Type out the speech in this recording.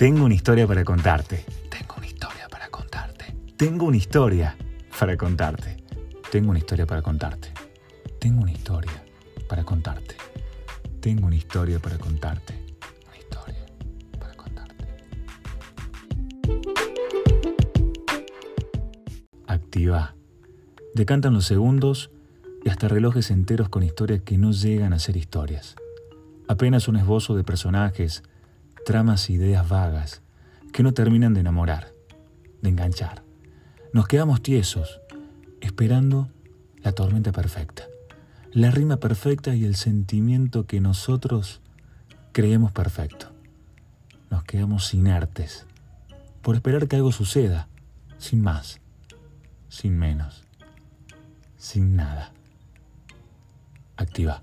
Tengo una historia para contarte. Tengo una historia para contarte. Tengo una historia para contarte. Tengo una historia para contarte. Tengo una historia para contarte. Tengo una historia para contarte. Una historia para contarte. Activa. Decantan los segundos y hasta relojes enteros con historias que no llegan a ser historias. Apenas un esbozo de personajes, tramas e ideas vagas que no terminan de enamorar, de enganchar. Nos quedamos tiesos, esperando la tormenta perfecta, la rima perfecta y el sentimiento que nosotros creemos perfecto. Nos quedamos inertes, por esperar que algo suceda, sin más, sin menos, sin nada. Activa.